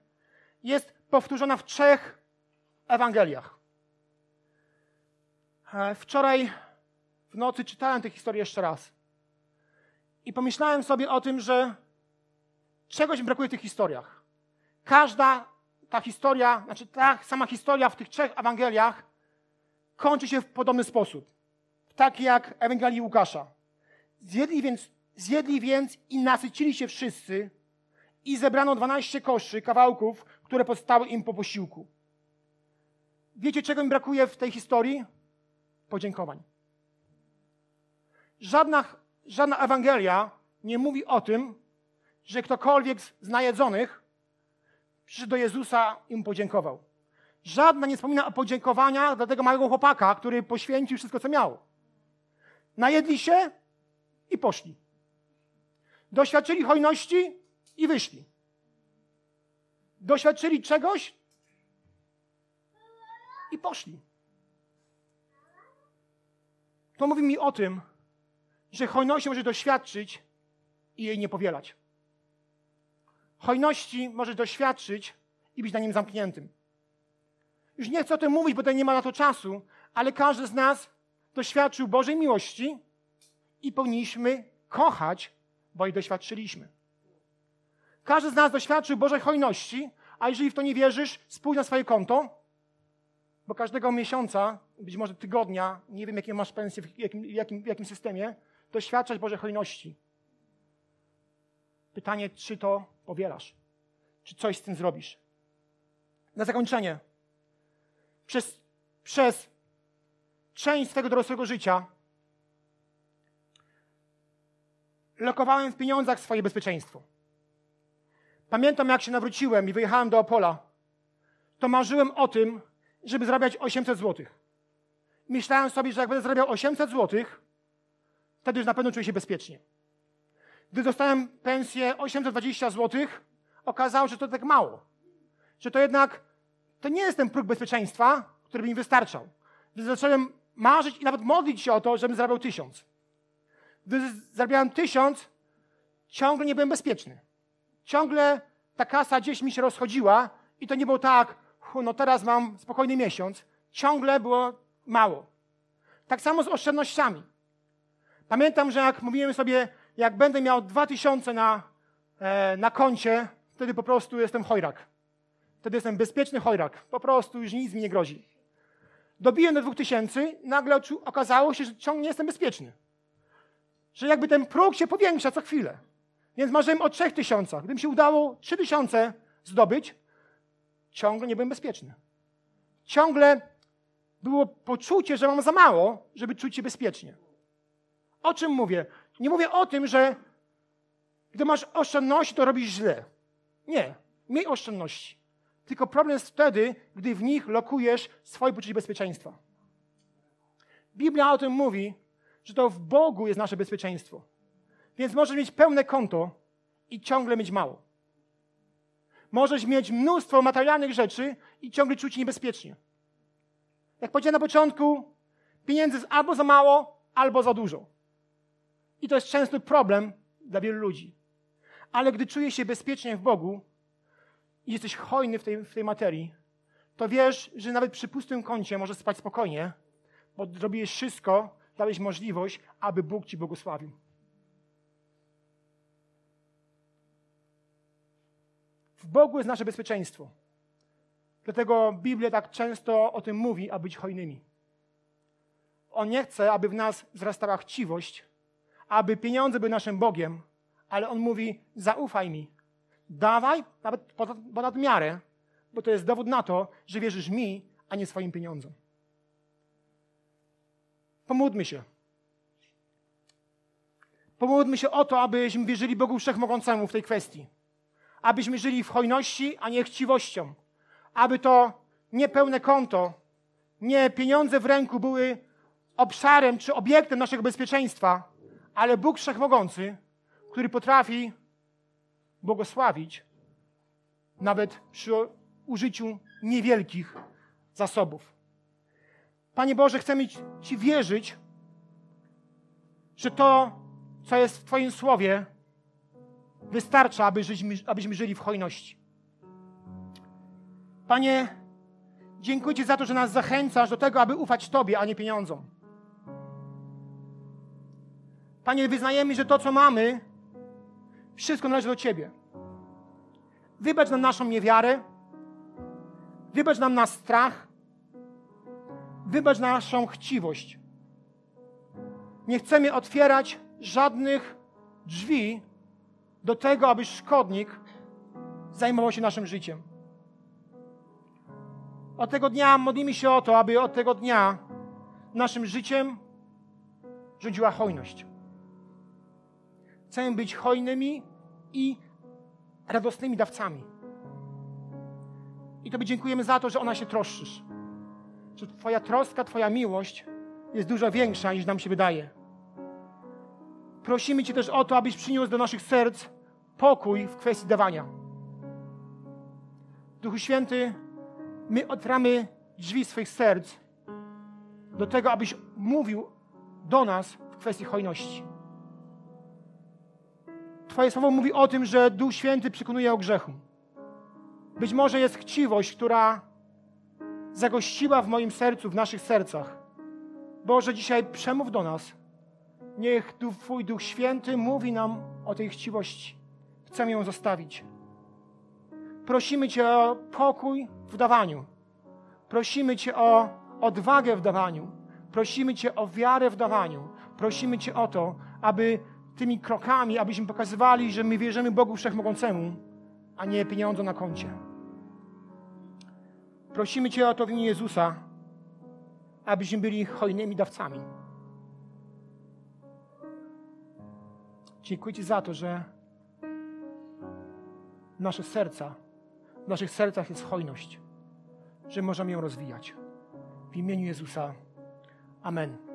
Speaker 1: jest powtórzona w trzech Ewangeliach. E, wczoraj w nocy czytałem tę historię jeszcze raz. I pomyślałem sobie o tym, że czegoś mi brakuje w tych historiach. Każda ta historia, znaczy ta sama historia w tych trzech Ewangeliach kończy się w podobny sposób. Tak jak Ewangelii Łukasza. Zjedli więc, zjedli więc i nasycili się wszyscy i zebrano dwanaście koszy kawałków, które pozostały im po posiłku. Wiecie, czego mi brakuje w tej historii? Podziękowań. Żadna, żadna Ewangelia nie mówi o tym, że ktokolwiek z najedzonych przyszedł do Jezusa i mu podziękował. Żadna nie wspomina o podziękowaniach dla tego małego chłopaka, który poświęcił wszystko, co miał. Najedli się i poszli. Doświadczyli hojności i wyszli. Doświadczyli czegoś i poszli. To mówi mi o tym, że hojności może doświadczyć i jej nie powielać. Hojności może doświadczyć i być na nim zamkniętym. Już nie chcę o tym mówić, bo tutaj nie ma na to czasu, ale każdy z nas doświadczył Bożej miłości i powinniśmy kochać, bo jej doświadczyliśmy. Każdy z nas doświadczył Bożej hojności, a jeżeli w to nie wierzysz, spójrz na swoje konto, bo każdego miesiąca, być może tygodnia, nie wiem jakie masz pensje, w jakim, jakim, jakim systemie, doświadczasz Bożej hojności. Pytanie, czy to powielasz? Czy coś z tym zrobisz? Na zakończenie. Przez, przez część swojego dorosłego życia lokowałem w pieniądzach swoje bezpieczeństwo. Pamiętam, jak się nawróciłem i wyjechałem do Opola, to marzyłem o tym, żeby zarabiać 800 zł. Myślałem sobie, że jak będę zarabiał 800 zł, wtedy już na pewno czuję się bezpiecznie. Gdy dostałem pensję 820 zł, okazało się, że to tak mało. Że to jednak, to nie jest ten próg bezpieczeństwa, który by mi wystarczał. Więc zacząłem marzyć i nawet modlić się o to, żebym zarabiał tysiąc. Gdy zarabiałem tysiąc, ciągle nie byłem bezpieczny. Ciągle ta kasa gdzieś mi się rozchodziła i to nie było tak, no teraz mam spokojny miesiąc. Ciągle było mało. Tak samo z oszczędnościami. Pamiętam, że jak mówiłem sobie, jak będę miał dwa tysiące na, e, na koncie, wtedy po prostu jestem chojrak. Wtedy jestem bezpieczny chojrak. Po prostu już nic mi nie grozi. Dobiłem do dwóch tysięcy, nagle okazało się, że ciągle nie jestem bezpieczny. Że jakby ten próg się powiększa co chwilę. Więc marzyłem o trzech tysiącach. Gdybym się udało trzy tysiące zdobyć, ciągle nie byłem bezpieczny. Ciągle było poczucie, że mam za mało, żeby czuć się bezpiecznie. O czym mówię? Nie mówię o tym, że gdy masz oszczędności, to robisz źle. Nie, miej oszczędności. Tylko problem jest wtedy, gdy w nich lokujesz swoje poczucie bezpieczeństwa. Biblia o tym mówi, że to w Bogu jest nasze bezpieczeństwo. Więc możesz mieć pełne konto i ciągle mieć mało. Możesz mieć mnóstwo materialnych rzeczy i ciągle czuć się niebezpiecznie. Jak powiedziałem na początku, pieniędzy jest albo za mało, albo za dużo. I to jest częsty problem dla wielu ludzi. Ale gdy czujesz się bezpiecznie w Bogu i jesteś hojny w tej, w tej materii, to wiesz, że nawet przy pustym kącie możesz spać spokojnie, bo zrobiłeś wszystko, dałeś możliwość, aby Bóg ci błogosławił. W Bogu jest nasze bezpieczeństwo. Dlatego Biblia tak często o tym mówi, aby być hojnymi. On nie chce, aby w nas wzrastała chciwość, aby pieniądze były naszym Bogiem, ale On mówi: zaufaj mi, dawaj nawet ponad miarę, bo to jest dowód na to, że wierzysz mi, a nie swoim pieniądzom. Pomódmy się. Pomódmy się o to, abyśmy wierzyli Bogu Wszechmogącemu w tej kwestii. Abyśmy żyli w hojności, a nie chciwością. Aby to niepełne konto, nie pieniądze w ręku były obszarem czy obiektem naszego bezpieczeństwa, ale Bóg Wszechmogący, który potrafi błogosławić nawet przy użyciu niewielkich zasobów. Panie Boże, chcemy Ci wierzyć, że to, co jest w Twoim słowie, wystarcza, abyśmy, abyśmy żyli w hojności. Panie, dziękuję Ci za to, że nas zachęcasz do tego, aby ufać Tobie, a nie pieniądzom. Panie, wyznajemy, że to, co mamy, wszystko należy do Ciebie. Wybacz nam naszą niewiarę, wybacz nam nasz strach, wybacz naszą chciwość. Nie chcemy otwierać żadnych drzwi do tego, aby szkodnik zajmował się naszym życiem. Od tego dnia modlimy się o to, aby od tego dnia naszym życiem rządziła hojność. Chcemy być hojnymi i radosnymi dawcami. I Tobie dziękujemy za to, że ona się troszczysz. Że Twoja troska, Twoja miłość jest dużo większa niż nam się wydaje. Prosimy Cię też o to, abyś przyniósł do naszych serc pokój w kwestii dawania. Duchu Święty, my otwieramy drzwi swoich serc do tego, abyś mówił do nas w kwestii hojności. Twoje słowo mówi o tym, że Duch Święty przekonuje o grzechu. Być może jest chciwość, która zagościła w moim sercu, w naszych sercach. Boże, dzisiaj przemów do nas. Niech Twój Duch Święty mówi nam o tej chciwości. Chcemy ją zostawić. Prosimy Cię o pokój w dawaniu. Prosimy Cię o odwagę w dawaniu. Prosimy Cię o wiarę w dawaniu. Prosimy Cię o to, aby tymi krokami, abyśmy pokazywali, że my wierzymy Bogu Wszechmogącemu, a nie pieniądze na koncie. Prosimy Cię o to w imię Jezusa, abyśmy byli hojnymi dawcami. Dziękuję Ci za to, że nasze serca, w naszych sercach jest hojność, że możemy ją rozwijać. W imieniu Jezusa. Amen.